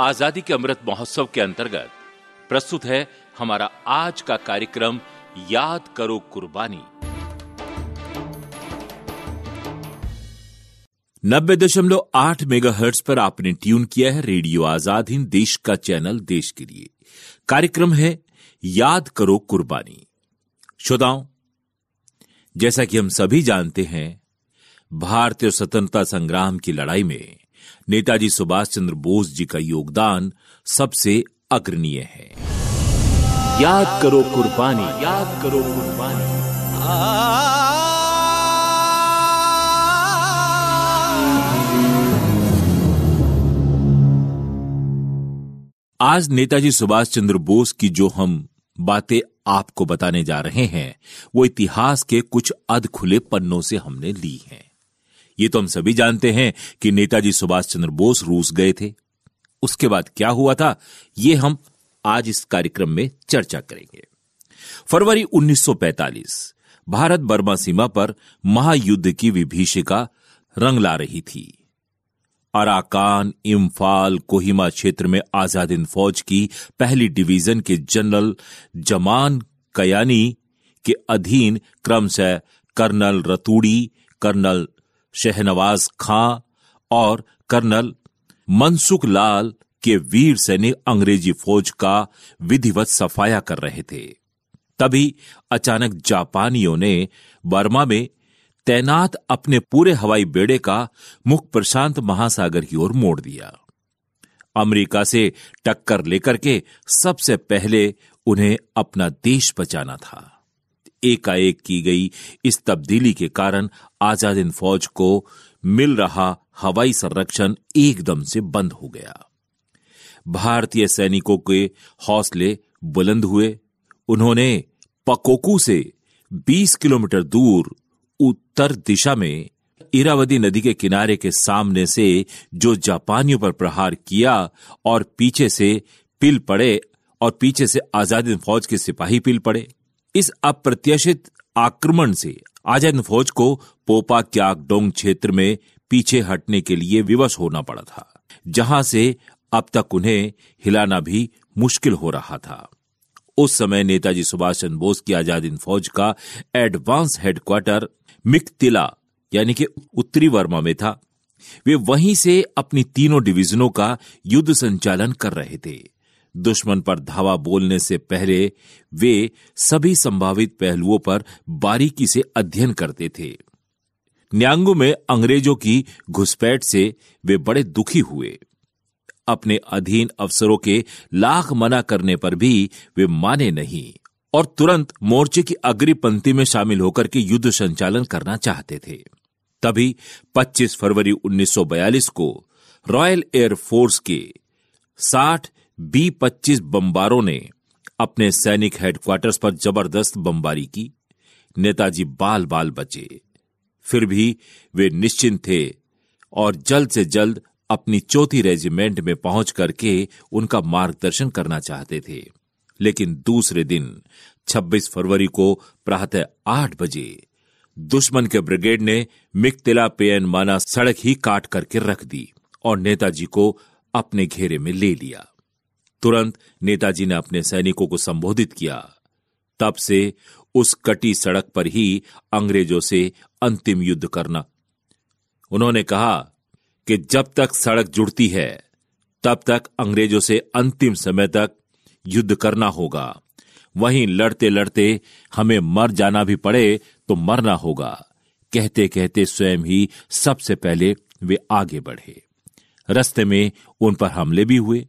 आज़ादी के अमृत महोत्सव के अंतर्गत प्रस्तुत है हमारा आज का कार्यक्रम याद करो कुर्बानी। नब्बे दशमलव आठ मेगा पर आपने ट्यून किया है रेडियो आज़ाद हिंद, देश का चैनल, देश के लिए। कार्यक्रम है याद करो कुर्बानी। श्रोताओं, जैसा कि हम सभी जानते हैं, भारतीय स्वतंत्रता संग्राम की लड़ाई में नेताजी सुभाष चंद्र बोस जी का योगदान सबसे अग्रणीय है। याद करो कुर्बानी। याद करो कुर्बानी। आज नेताजी सुभाष चंद्र बोस की जो हम बातें आपको बताने जा रहे हैं, वो इतिहास के कुछ अध खुले पन्नों से हमने ली हैं। ये तो हम सभी जानते हैं कि नेताजी सुभाष चंद्र बोस रूस गए थे। उसके बाद क्या हुआ था, ये हम आज इस कार्यक्रम में चर्चा करेंगे। फरवरी 1945 भारत बर्मा सीमा पर महायुद्ध की विभीषिका रंग ला रही थी। अराकान, इम्फाल, कोहिमा क्षेत्र में आज़ाद आजादिन फौज की पहली डिवीज़न के जनरल जमान कयानी के अधीन क्रमशः कर्नल रतूड़ी, कर्नल शहनवाज खां और कर्नल मनसुख लाल के वीर सैनिक अंग्रेज़ी फौज का विधिवत सफाया कर रहे थे। तभी अचानक जापानियों ने बर्मा में तैनात अपने पूरे हवाई बेड़े का मुख प्रशांत महासागर की ओर मोड़ दिया। अमेरिका से टक्कर लेकर के सबसे पहले उन्हें अपना देश बचाना था। एकाएक की गई इस तब्दीली के कारण आज़ाद हिंद फौज को मिल रहा हवाई संरक्षण एकदम से बंद हो गया। भारतीय सैनिकों के हौसले बुलंद हुए। उन्होंने पकोकू से 20 किलोमीटर दूर उत्तर दिशा में इरावदी नदी के किनारे के सामने से जो जापानियों पर प्रहार किया और पीछे से पिल पड़े और पीछे से आज़ादी फौज के सिपाही पिल पड़े। इस अप्रत्याशित आक्रमण से आज़ाद फौज को पोपा क्याक डोंग क्षेत्र में पीछे हटने के लिए विवश होना पड़ा था, जहाँ से अब तक उन्हें हिलाना भी मुश्किल हो रहा था। उस समय नेताजी सुभाष चंद्र बोस की आज़ाद फौज का एडवांस हेडक्वार्टर मिकतिला यानी कि उत्तरी वर्मा में था। वे वहीं से अपनी तीनों डिवीजनों का युद्ध संचालन कर रहे थे। दुश्मन पर धावा बोलने से पहले वे सभी संभावित पहलुओं पर बारीकी से अध्ययन करते थे। न्यांगू में अंग्रेज़ों की घुसपैठ से वे बड़े दुखी हुए। अपने अधीन अफसरों के लाख मना करने पर भी वे माने नहीं और तुरंत मोर्चे की अग्री पंक्ति में शामिल होकर के युद्ध संचालन करना चाहते थे। तभी 25 फरवरी 1942 को रॉयल एयरफोर्स के 60 बी 25 बम्बारों ने अपने सैनिक हेडक्वार्टर्स पर ज़बरदस्त बमबारी की। नेताजी बाल बाल बचे। फिर भी वे निश्चिंत थे और जल्द से जल्द अपनी चौथी रेजिमेंट में पहुँच करके उनका मार्गदर्शन करना चाहते थे। लेकिन दूसरे दिन 26 फरवरी को प्रातः आठ बजे, दुश्मन के ब्रिगेड ने मिकतिला पेयन माना सड़क ही काट करके रख दी और नेताजी को अपने घेरे में ले लिया। तुरंत नेताजी ने अपने सैनिकों को संबोधित किया। तब से उस कटी सड़क पर ही अंग्रेज़ों से अंतिम युद्ध करना। उन्होंने कहा कि जब तक सड़क जुड़ती है, तब तक अंग्रेज़ों से अंतिम समय तक युद्ध करना होगा। वहीं लड़ते लड़ते हमें मर जाना भी पड़े तो मरना होगा। कहते कहते स्वयं ही सबसे पहले वे आगे बढ़े। रस्ते में उन पर हमले भी हुए।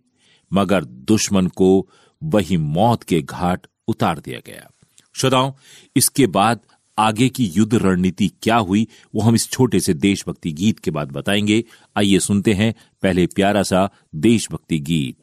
मगर दुश्मन को वही मौत के घाट उतार दिया गया। श्रोताओं, इसके बाद आगे की युद्ध रणनीति क्या हुई, वो हम इस छोटे से देशभक्ति गीत के बाद बताएँगे। आइए सुनते हैं पहले प्यारा सा देशभक्ति गीत।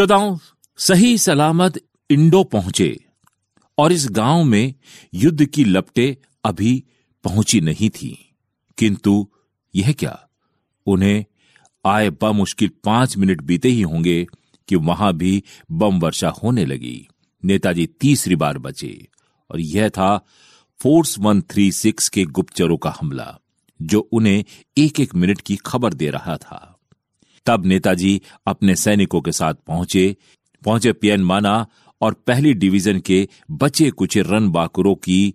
श्रोताओं सही सलामत इंडो पहुँचे और इस गाँव में युद्ध की लपटे अभी पहुँची नहीं थी। किंतु यह क्या? उन्हें आए बमुश्किल पाँच मिनट बीते ही होंगे कि वहाँ भी बम वर्षा होने लगी। नेताजी तीसरी बार बचे और यह था फोर्स 136 के गुप्तचरों का हमला, जो उन्हें एक एक मिनट की खबर दे रहा था। तब नेताजी अपने सैनिकों के साथ पहुँचे। पहुँचे पियन माना और पहली डिवीज़न के बचे कुचे रन बाकुरों की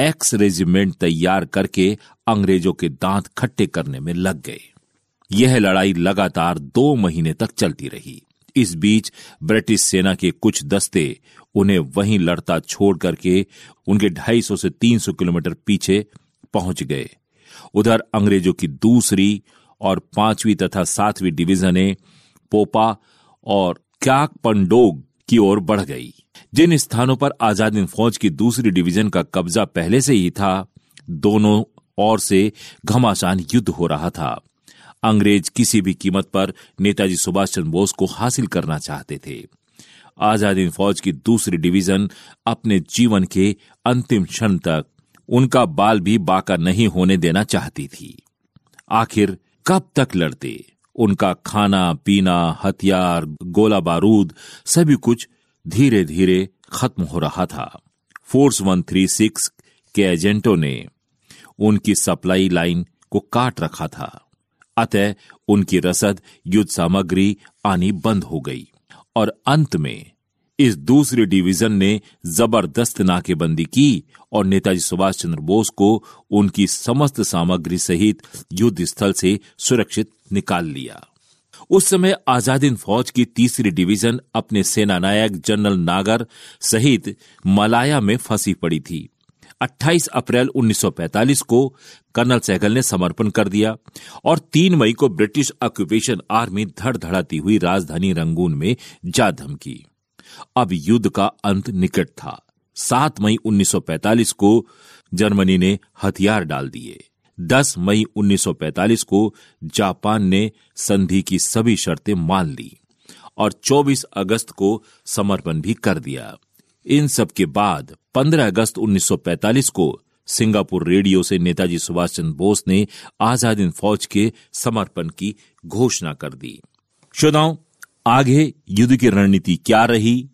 एक्स रेजिमेंट तैयार करके अंग्रेज़ों के दांत खट्टे करने में लग गए। यह लड़ाई लगातार दो महीने तक चलती रही। इस बीच ब्रिटिश सेना के कुछ दस्ते उन्हें वहीं लड़ता छोड़ करके उनके 250 से 300 किलोमीटर पीछे पहुँच गए। उधर अंग्रेज़ों की दूसरी और पांचवी तथा सातवीं डिवीजनें पोपा और क्याक पंडोग की ओर बढ़ गई। जिन स्थानों पर आज़ाद हिंद फौज की दूसरी डिवीज़न का कब्जा पहले से ही था, दोनों ओर से घमासान युद्ध हो रहा था। अंग्रेज़ किसी भी कीमत पर नेताजी सुभाष चंद्र बोस को हासिल करना चाहते थे। आज़ाद हिंद फौज की दूसरी डिवीज़न अपने जीवन के अंतिम क्षण तक उनका बाल भी बाका नहीं होने देना चाहती थी। आखिर कब तक लड़ते? उनका खाना, पीना, हथियार, गोला बारूद, सभी कुछ धीरे धीरे खत्म हो रहा था। फोर्स 136 के एजेंटों ने उनकी सप्लाई लाइन को काट रखा था। अतः उनकी रसद, युद्ध सामग्री आनी बंद हो गई और अंत में इस दूसरी डिवीज़न ने ज़बरदस्त नाकेबंदी की और नेताजी सुभाष चंद्र बोस को उनकी समस्त सामग्री सहित युद्ध स्थल से सुरक्षित निकाल लिया। उस समय आजादीन फौज की तीसरी डिवीज़न अपने सेना नायक जनरल नागर सहित मलाया में फंसी पड़ी थी। 28 अप्रैल 1945 को कर्नल सहगल ने समर्पण कर दिया और 3 मई को ब्रिटिश ऑक्यूपेशन आर्मी धड़धड़ाती हुई राजधानी रंगून में जा धमकी। अब युद्ध का अंत निकट था। 7 मई 1945 को जर्मनी ने हथियार डाल दिए। 10 मई 1945 को जापान ने संधि की सभी शर्तें मान ली और 24 अगस्त को समर्पण भी कर दिया। इन सब के बाद 15 अगस्त 1945 को सिंगापुर रेडियो से नेताजी सुभाष चंद्र बोस ने आज़ाद हिंद फौज के समर्पण की घोषणा कर दी। श्रोताओं आगे युद्ध की रणनीति क्या रही,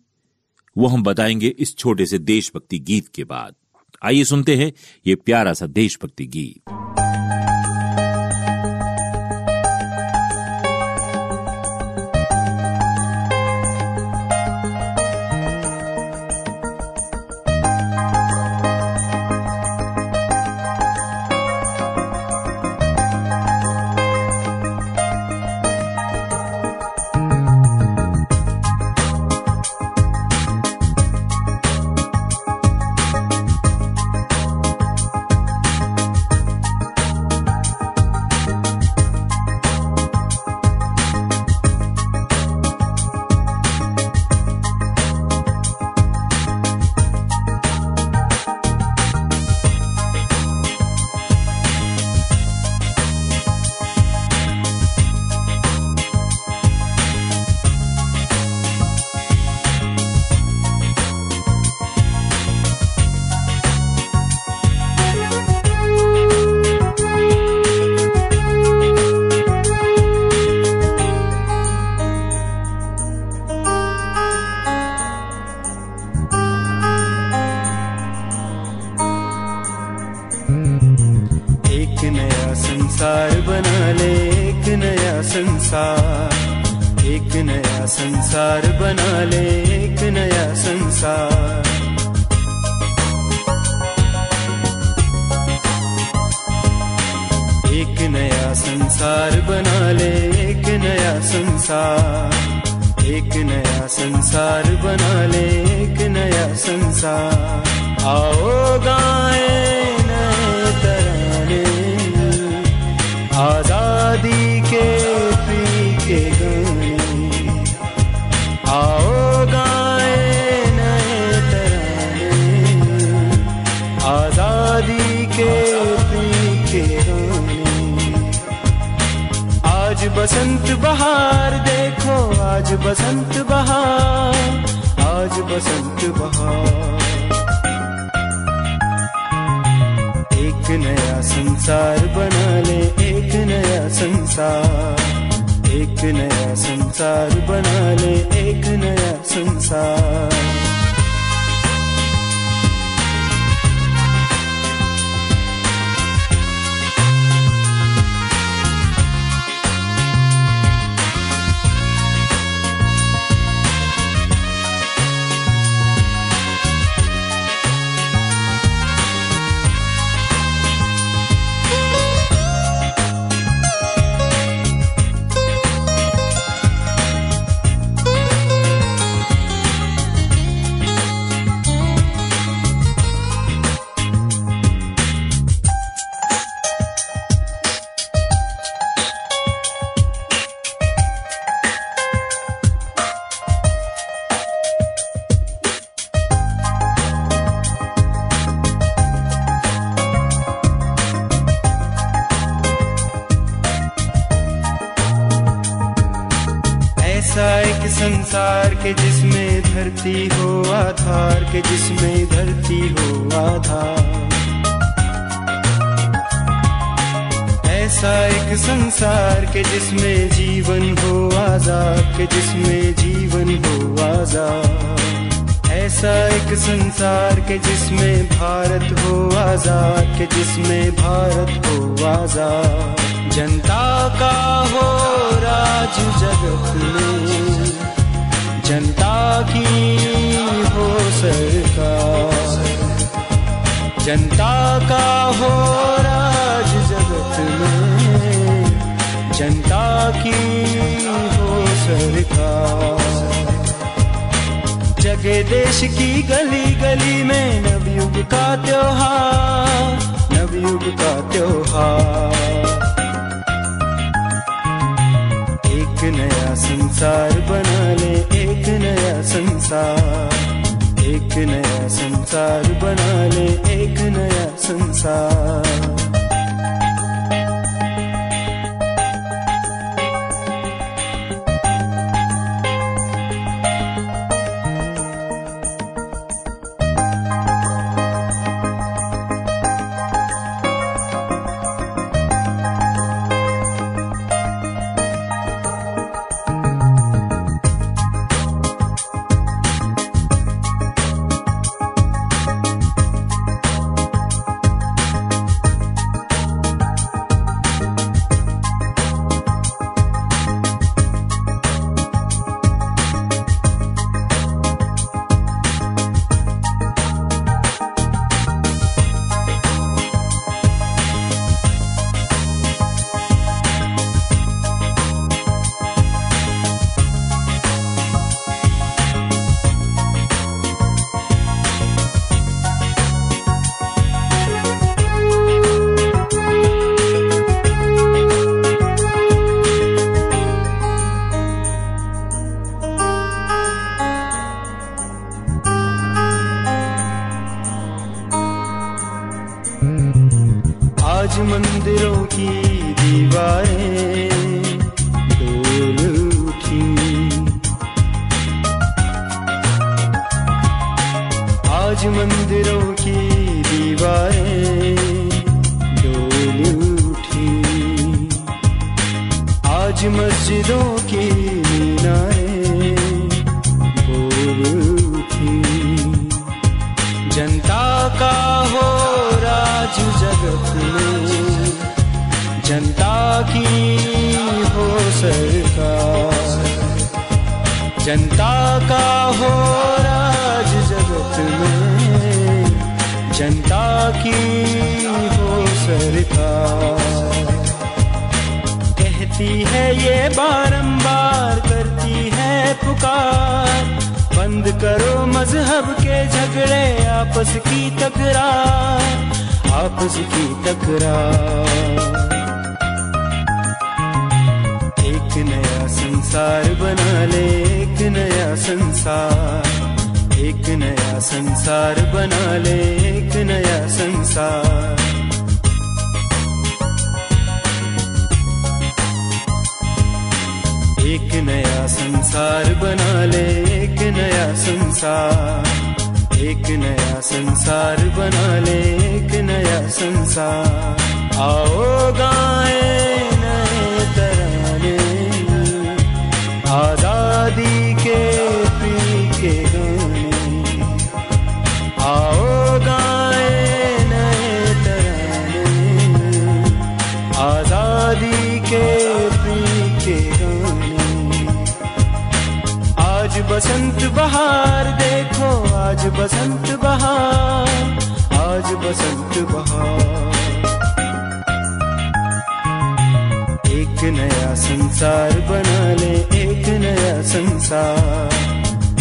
वो हम बताएँगे इस छोटे से देशभक्ति गीत के बाद। आइए सुनते हैं ये प्यारा सा देशभक्ति गीत। concern. जनता का हो राज जगत में। जनता की हो सरकार। जगे देश की गली गली में नवयुग का त्योहार, नवयुग का त्योहार। एक नया संसार बना ले, एक नया संसार। एक नया संसार बना ले एक नया संसार। संसार। एक नया संसार बना ले, एक नया संसार। एक नया संसार बना ले, एक नया संसार। एक नया संसार बना ले, एक नया संसार। आओ गाए नए तराने, आज़ादी के बसंत बहार देखो, आज बसंत बहार, आज बसंत बहार। एक नया संसार बना ले, एक नया संसार,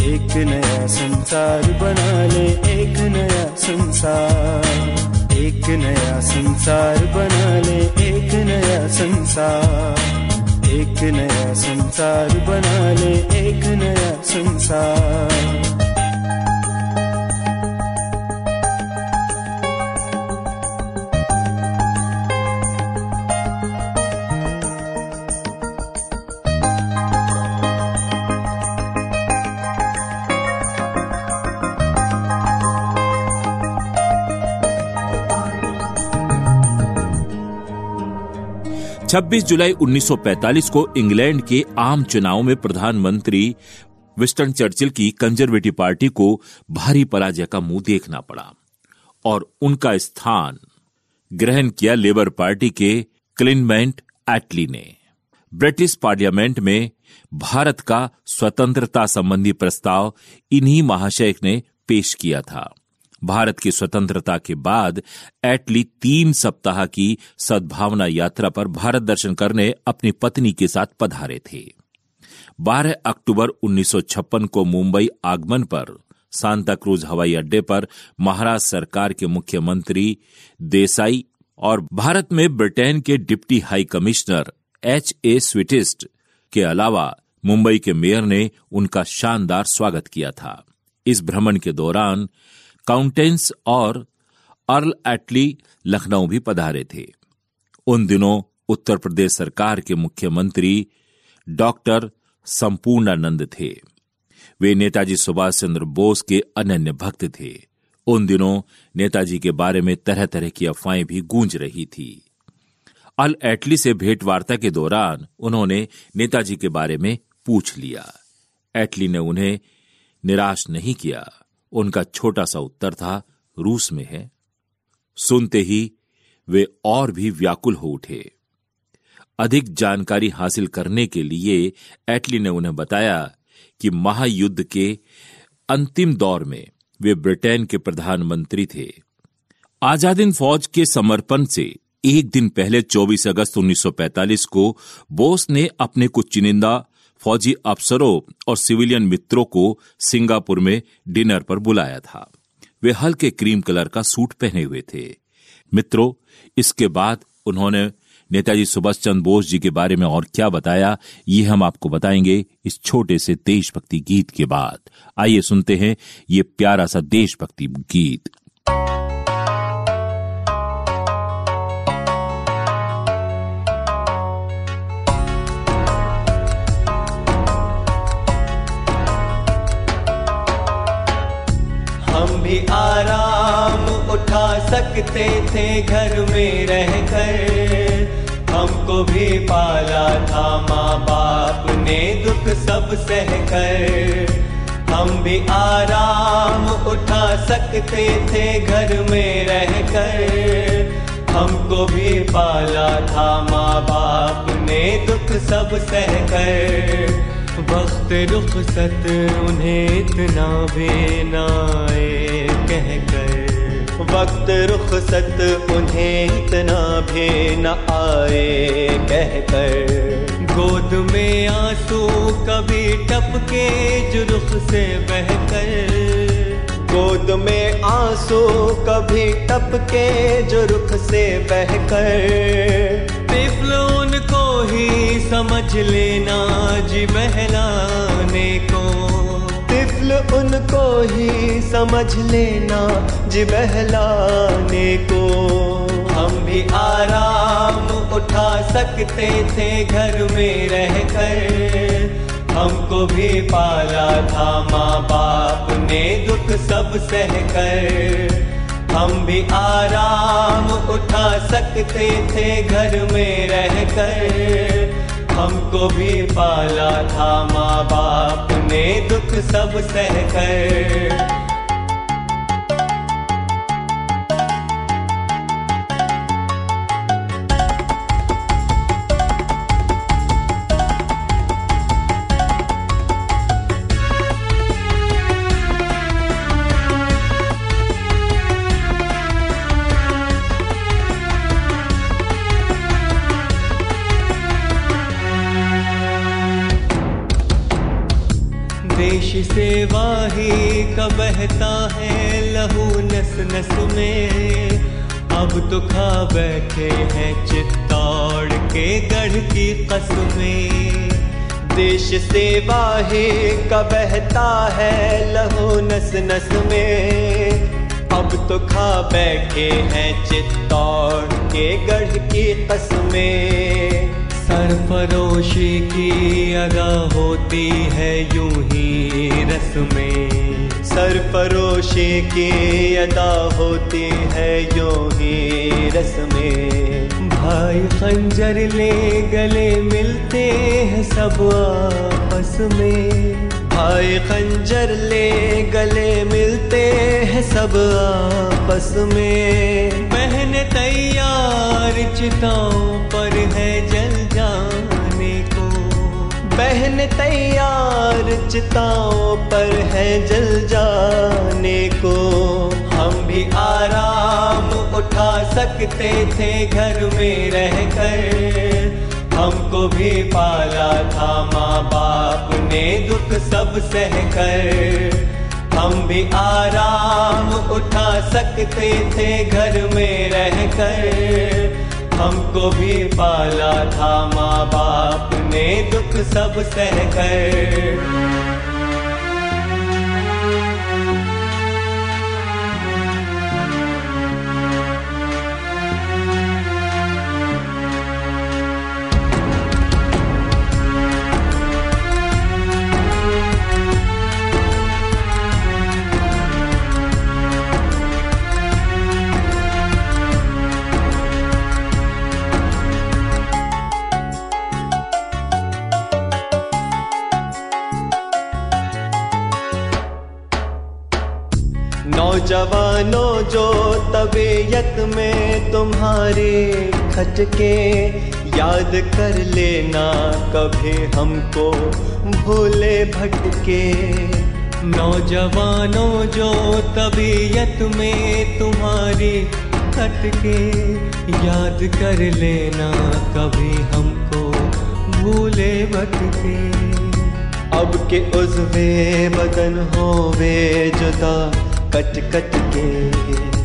एक नया संसार बना ले, एक नया संसार, एक नया संसार बना ले, एक नया संसार। एक नया संसार बना ले एक नया संसार। 26 जुलाई 1945 को इंग्लैंड के आम चुनाव में प्रधानमंत्री विस्टन चर्चिल की कंजर्वेटिव पार्टी को भारी पराजय का मुँह देखना पड़ा और उनका स्थान ग्रहण किया लेबर पार्टी के क्लिनमेंट एटली ने। ब्रिटिश पार्लियामेंट में भारत का स्वतंत्रता संबंधी प्रस्ताव इन्हीं महाशय ने पेश किया था। भारत की स्वतंत्रता के बाद एटली तीन सप्ताह की सद्भावना यात्रा पर भारत दर्शन करने अपनी पत्नी के साथ पधारे थे। 12 अक्टूबर 1956 को मुंबई आगमन पर सांता क्रूज हवाई अड्डे पर महाराष्ट्र सरकार के मुख्यमंत्री देसाई और भारत में ब्रिटेन के deputy high commissioner H A स्वीटिस्ट के अलावा मुंबई के मेयर ने उनका शानदार स्वागत किया था। इस भ्रमण के दौरान काउंटेंस और अर्ल एटली लखनऊ भी पधारे थे। उन दिनों उत्तर प्रदेश सरकार के मुख्यमंत्री डॉक्टर संपूर्णानंद थे। वे नेताजी सुभाष चंद्र बोस के अनन्य भक्त थे। उन दिनों नेताजी के बारे में तरह तरह की अफवाहें भी गूंज रही थी। अल एटली से भेंट वार्ता के दौरान उन्होंने नेताजी के बारे में पूछ लिया। एटली ने उन्हें निराश नहीं किया। उनका छोटा सा उत्तर था, रूस में है। सुनते ही वे और भी व्याकुल हो उठे। अधिक जानकारी हासिल करने के लिए एटली ने उन्हें बताया कि महायुद्ध के अंतिम दौर में वे ब्रिटेन के प्रधानमंत्री थे। आजादिन फौज के समर्पण से एक दिन पहले 24 अगस्त 1945 को बोस ने अपने कुछ चुनिंदा फौजी अफसरों और सिविलियन मित्रों को सिंगापुर में डिनर पर बुलाया था। वे हल्के क्रीम कलर का सूट पहने हुए थे। मित्रों, इसके बाद उन्होंने नेताजी सुभाष चंद्र बोस जी के बारे में और क्या बताया, ये हम आपको बताएँगे इस छोटे से देशभक्ति गीत के बाद। आइए सुनते हैं ये प्यारा सा देशभक्ति गीत। आराम उठा सकते थे घर में रह रहकर। हमको भी पाला था माँ बाप ने दुख सब सह कर हम भी आराम उठा सकते थे घर में रहकर। हमको भी पाला था माँ बाप ने दुख सब सह कर वक्त रुखसत उन्हें इतना भी नाए कह कर वक्त रुखसत उन्हें इतना भी न आए कह कर गोद में आँसू कभी टपके जो रुख से बह कर गोद में आँसू कभी टपके जो रुख से बह कर तिफल उनको ही समझ लेना जी बहलाने को। तिफल उनको ही समझ लेना जी बहलाने को। हम भी आराम उठा सकते थे घर में रहकर। हमको भी पाला था माँ बाप ने दुख सब सह कर हम भी आराम उठा सकते थे घर में रहकर। हमको भी पाला था माँ बाप ने दुख सब सह कर सेवा ही का बहता है लहू नस नस में। अब तो खा बैठे हैं चित्तौड़ के गढ़ की कसमें। देश सेवा ही का बहता है लहू नस नस में। अब तो खा बैठे हैं चित्तौड़ के गढ़ की कसमें। सरफरोशी की अदा होती है यूँ ही रस्में सरफरोशी की अदा होती है यूँ ही रस्में भाई खंजर ले गले मिलते हैं सब आपस में। भाई खंजर ले गले मिलते हैं सब आपस में। बहन तैयार चिताओं पर है जल बहन तैयार चिताओं पर है जल जाने को। हम भी आराम उठा सकते थे घर में रहकर। हमको भी पाला था माँ बाप ने दुख सब सह कर हम भी आराम उठा सकते थे घर में रहकर। हमको भी पाला था माँ बाप ने दुख सब सह कर तबीयत में तुम्हारे खटके याद कर लेना कभी हमको भूले भटके। नौजवानों जो तबीयत में तुम्हारी खटके, याद कर लेना कभी हमको भूले भटके। अब के उजवे बदन होवे जुदा कट कट के।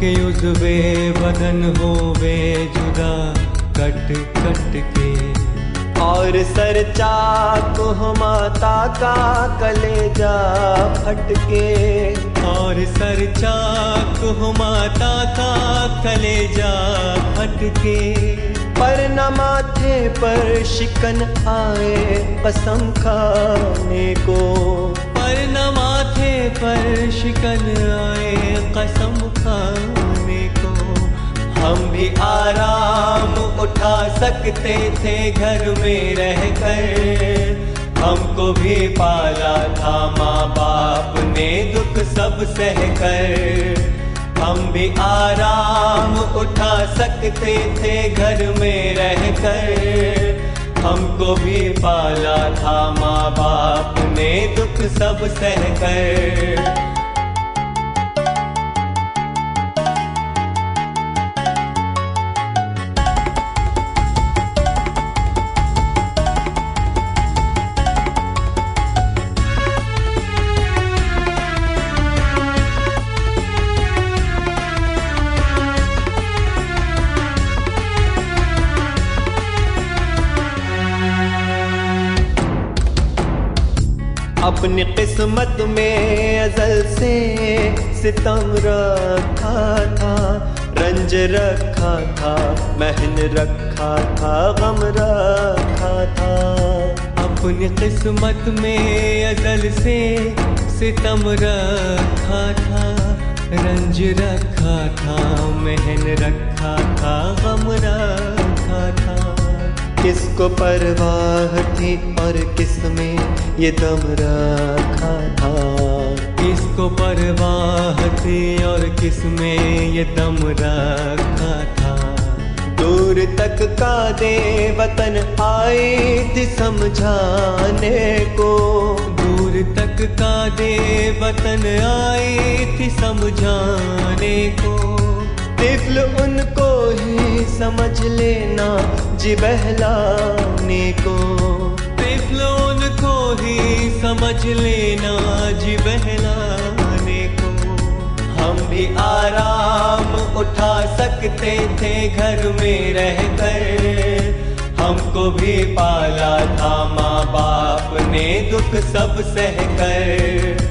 के उजवे बदन होवे जुदा कट कट के। और सर चाक हो माता का कलेजा फटके। और सर चाक हो माता का कलेजा फटके। पर न माथे पर शिकन आए कसम खाने को। पर न माथे पर शिकन आए कसम खाने को। हम भी आराम उठा सकते थे घर में रहकर हमको भी पाला था माँ बाप ने दुख सब सह कर। हम भी आराम उठा सकते थे घर में रहकर हमको भी पाला था माँ बाप ने दुख सब सह कर अपनी किस्मत में अजल से सितम रखा था, रंज रखा था, महन रखा था, गम रखा था। अपनी किस्मत में अजल से सितम रखा था, रंज रखा था, महन रखा था, गम रखा किसको परवाह थी और किसमें ये दम रखा था? किसको परवाह थी और किसमें ये दम रखा था? दूर तक का दे वतन आई थी समझाने को। दूर तक का दे वतन आई थी समझाने को। तिफल उनको समझ लेना जी बहलाने को। तिफल उनको ही समझ लेना जी बहलाने को। हम भी आराम उठा सकते थे घर में रह कर हमको भी पाला था माँ बाप ने दुख सब सह कर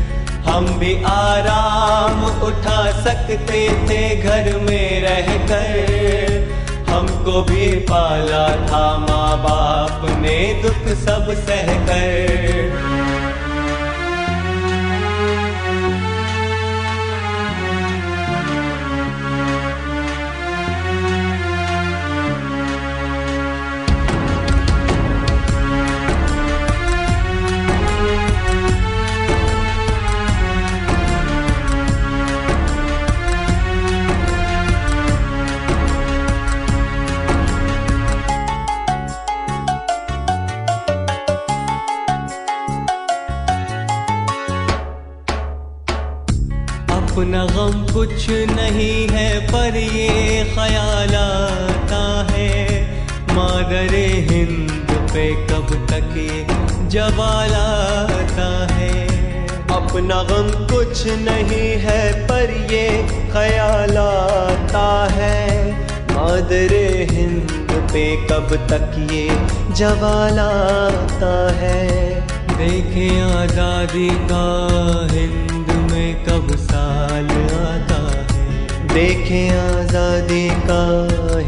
हम भी आराम उठा सकते थे घर में रह कर हमको भी पाला था माँ बाप ने दुख सब सह कर कुछ नहीं है, पर ये ख्याल आता है। मादरे हिंद पे कब तक ये जवाल आता है। अपना गम कुछ नहीं है, पर ये ख्याल आता है। मादरे हिंद पे कब तक ये जवाल आता है। देखें आज़ादी का हिंद में कब साल आता देखें आज़ादी का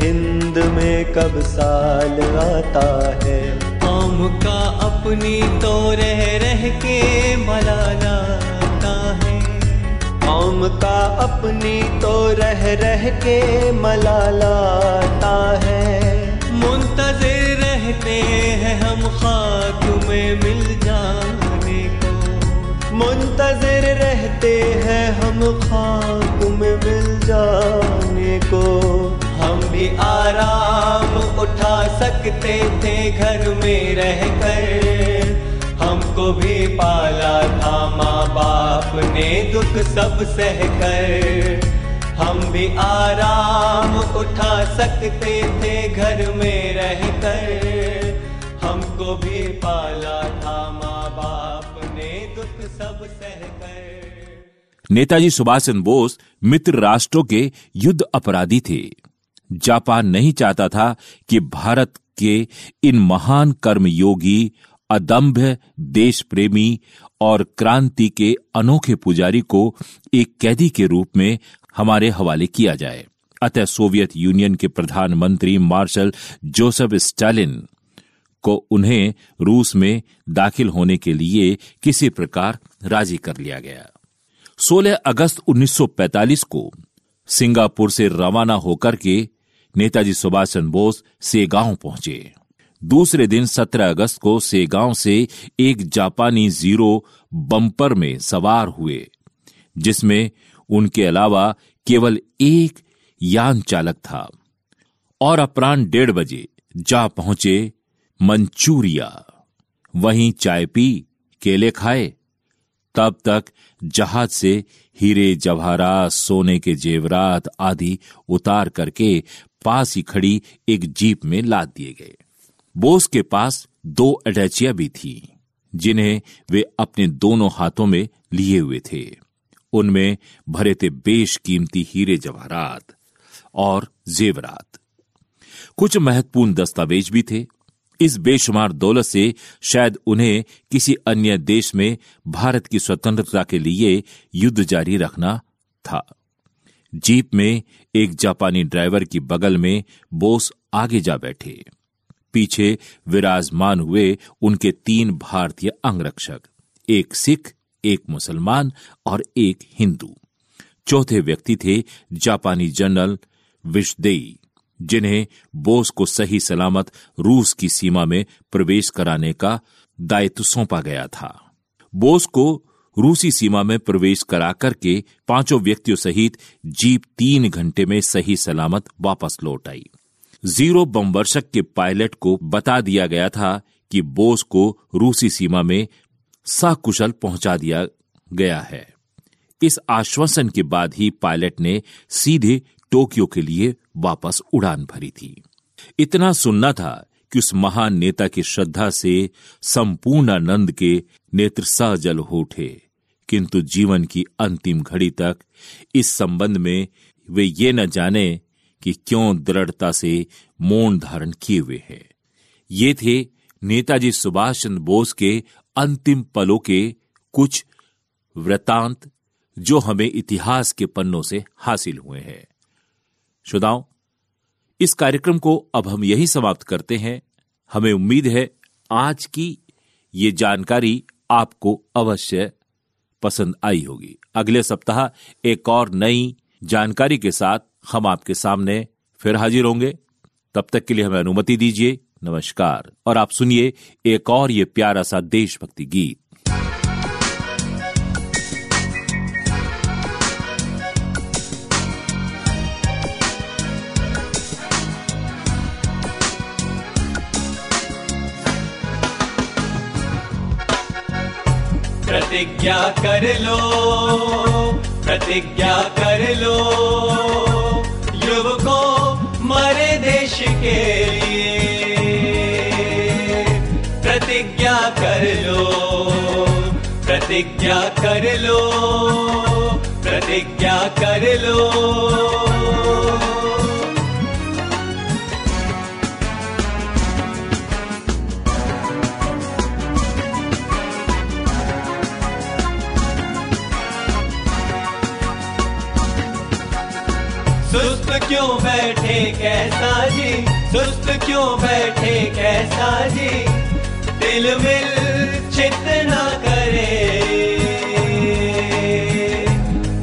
हिंद में कब साल आता है। कौम का अपनी तो रह रह के मलाला आता है। कौम का अपनी तो रह रह के मलाला आता है। मुंतजिर रहते हैं हम खाक में मिल जाने को। मुंतजिर रहते हैं हम मिल जाने को। हम भी आराम उठा सकते थे घर में रह कर हमको भी पाला था माँ बाप ने दुख सब सह कर हम भी आराम उठा सकते थे घर में रह कर हमको भी पाला था माँ बाप ने दुख सब सह नेताजी सुभाष चंद्र बोस मित्र राष्ट्रों के युद्ध अपराधी थे। जापान नहीं चाहता था कि भारत के इन महान कर्मयोगी अदम्भ देश प्रेमी और क्रांति के अनोखे पुजारी को एक कैदी के रूप में हमारे हवाले किया जाए। अतः सोवियत यूनियन के प्रधानमंत्री मार्शल जोसेफ स्टालिन को उन्हें रूस में दाखिल होने के लिए किसी प्रकार राज़ी कर लिया गया। 16 अगस्त 1945 को सिंगापुर से रवाना होकर के नेताजी सुभाष चंद्र बोस सेगांव पहुँचे। दूसरे दिन 17 अगस्त को सेगांव से एक जापानी ज़ीरो बम्पर में सवार हुए, जिसमें उनके अलावा केवल एक यान चालक था और अपराह्न डेढ़ बजे जा पहुँचे मंचूरिया। वहीं चाय पी, केले खाए तब तक जहाज़ से हीरे जवाहरात सोने के जेवरात आदि उतार करके पास ही खड़ी एक जीप में लाद दिए गए। बोस के पास दो अटैचिया भी थी, जिन्हें वे अपने दोनों हाथों में लिए हुए थे। उनमें भरे थे बेश कीमती हीरे, जवाहरात और जेवरात। कुछ महत्वपूर्ण दस्तावेज़ भी थे इस बेशुमार दौलत से शायद उन्हें किसी अन्य देश में भारत की स्वतंत्रता के लिए युद्ध जारी रखना था। जीप में एक जापानी ड्राइवर की बगल में बोस आगे जा बैठे। पीछे विराजमान हुए उनके तीन भारतीय अंगरक्षक, एक सिख, एक मुसलमान और एक हिंदू। चौथे व्यक्ति थे जापानी जनरल विशदेई जिन्हें बोस को सही सलामत रूस की सीमा में प्रवेश कराने का दायित्व सौंपा गया था। बोस को रूसी सीमा में प्रवेश करा करके पाँचों व्यक्तियों सहित जीप तीन घंटे में सही सलामत वापस लौट आई। ज़ीरो बमवर्षक के पायलट को बता दिया गया था कि बोस को रूसी सीमा में सकुशल पहुँचा दिया गया है। इस आश्वासन के बाद ही पायलट ने सीधे टोक्यो के लिए वापस उड़ान भरी थी। इतना सुनना था कि उस महान नेता की श्रद्धा से संपूर्ण आनंद के नेत्र सहजल हो उठे, किंतु जीवन की अंतिम घड़ी तक इस संबंध में वे ये न जाने कि क्यों दृढ़ता से मौन धारण किए हुए हैं। ये थे नेताजी सुभाष चंद्र बोस के अंतिम पलों के कुछ वृतांत जो हमें इतिहास के पन्नों से हासिल हुए हैं। श्रोताओं इस कार्यक्रम को अब हम यही समाप्त करते हैं। हमें उम्मीद है आज की ये जानकारी आपको अवश्य पसंद आई होगी। अगले सप्ताह एक और नई जानकारी के साथ हम आपके सामने फिर हाजिर होंगे। तब तक के लिए हमें अनुमति दीजिए। नमस्कार। और आप सुनिए एक और ये प्यारा सा देशभक्ति गीत। प्रतिज्ञा कर लो, प्रतिज्ञा कर लो। युवकों, मरे देश के लिए। प्रतिज्ञा कर लो, प्रतिज्ञा कर लो, प्रतिज्ञा कर लो। क्यों बैठे कैसा जी? सुस्त क्यों बैठे कैसा जी? दिल मिल चित ना करे।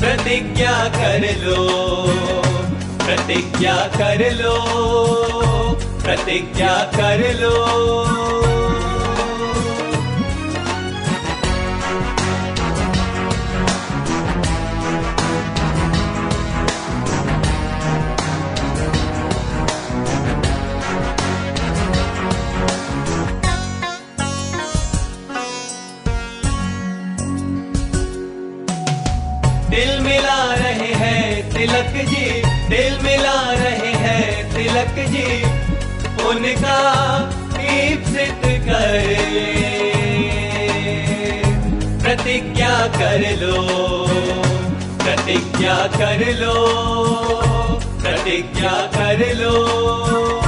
प्रतिज्ञा कर लो, प्रतिज्ञा कर लो, प्रतिज्ञा कर लो। जी उनका दीप्सित कर प्रतिज्ञा कर लो प्रतिज्ञा कर लो प्रतिज्ञा कर लो।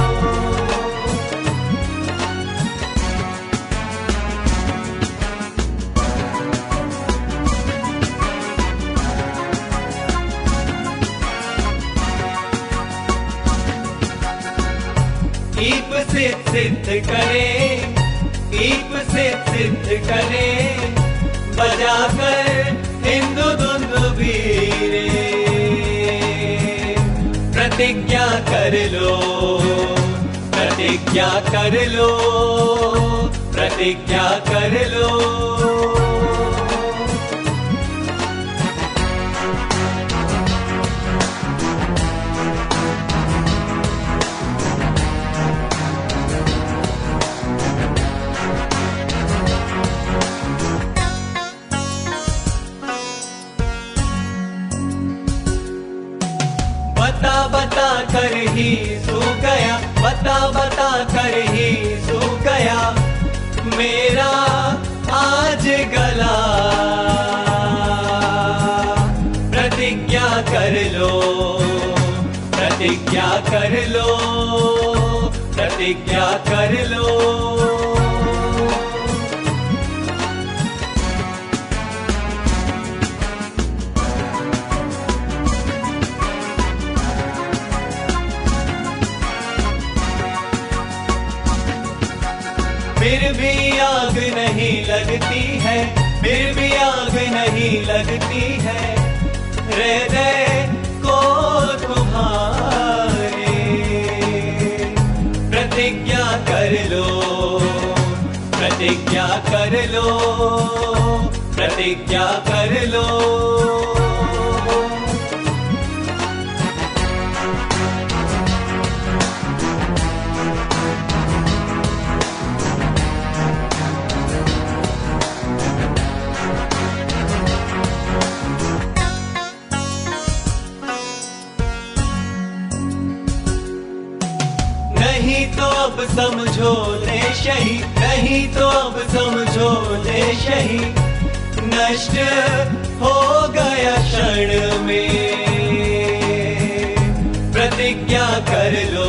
ईप से सिद्ध करें ईप से सिद्ध करें, बजाकर हिंदू धुंद वीरे। प्रतिज्ञा कर लो, प्रतिज्ञा कर लो, प्रतिज्ञा कर लो। ही सूख गया बता बता कर ही सूख गया मेरा आज गला। प्रतिज्ञा कर लो, प्रतिज्ञा कर लो, प्रतिज्ञा कर लो। लगती है, फिर भी आग नहीं लगती है। हृदय को तुम्हारे प्रतिज्ञा कर लो, प्रतिज्ञा कर लो, प्रतिज्ञा कर लो। समझो ले शही नष्ट हो गया क्षण में। प्रतिज्ञा कर लो,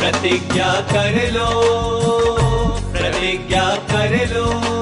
प्रतिज्ञा कर लो, प्रतिज्ञा कर लो।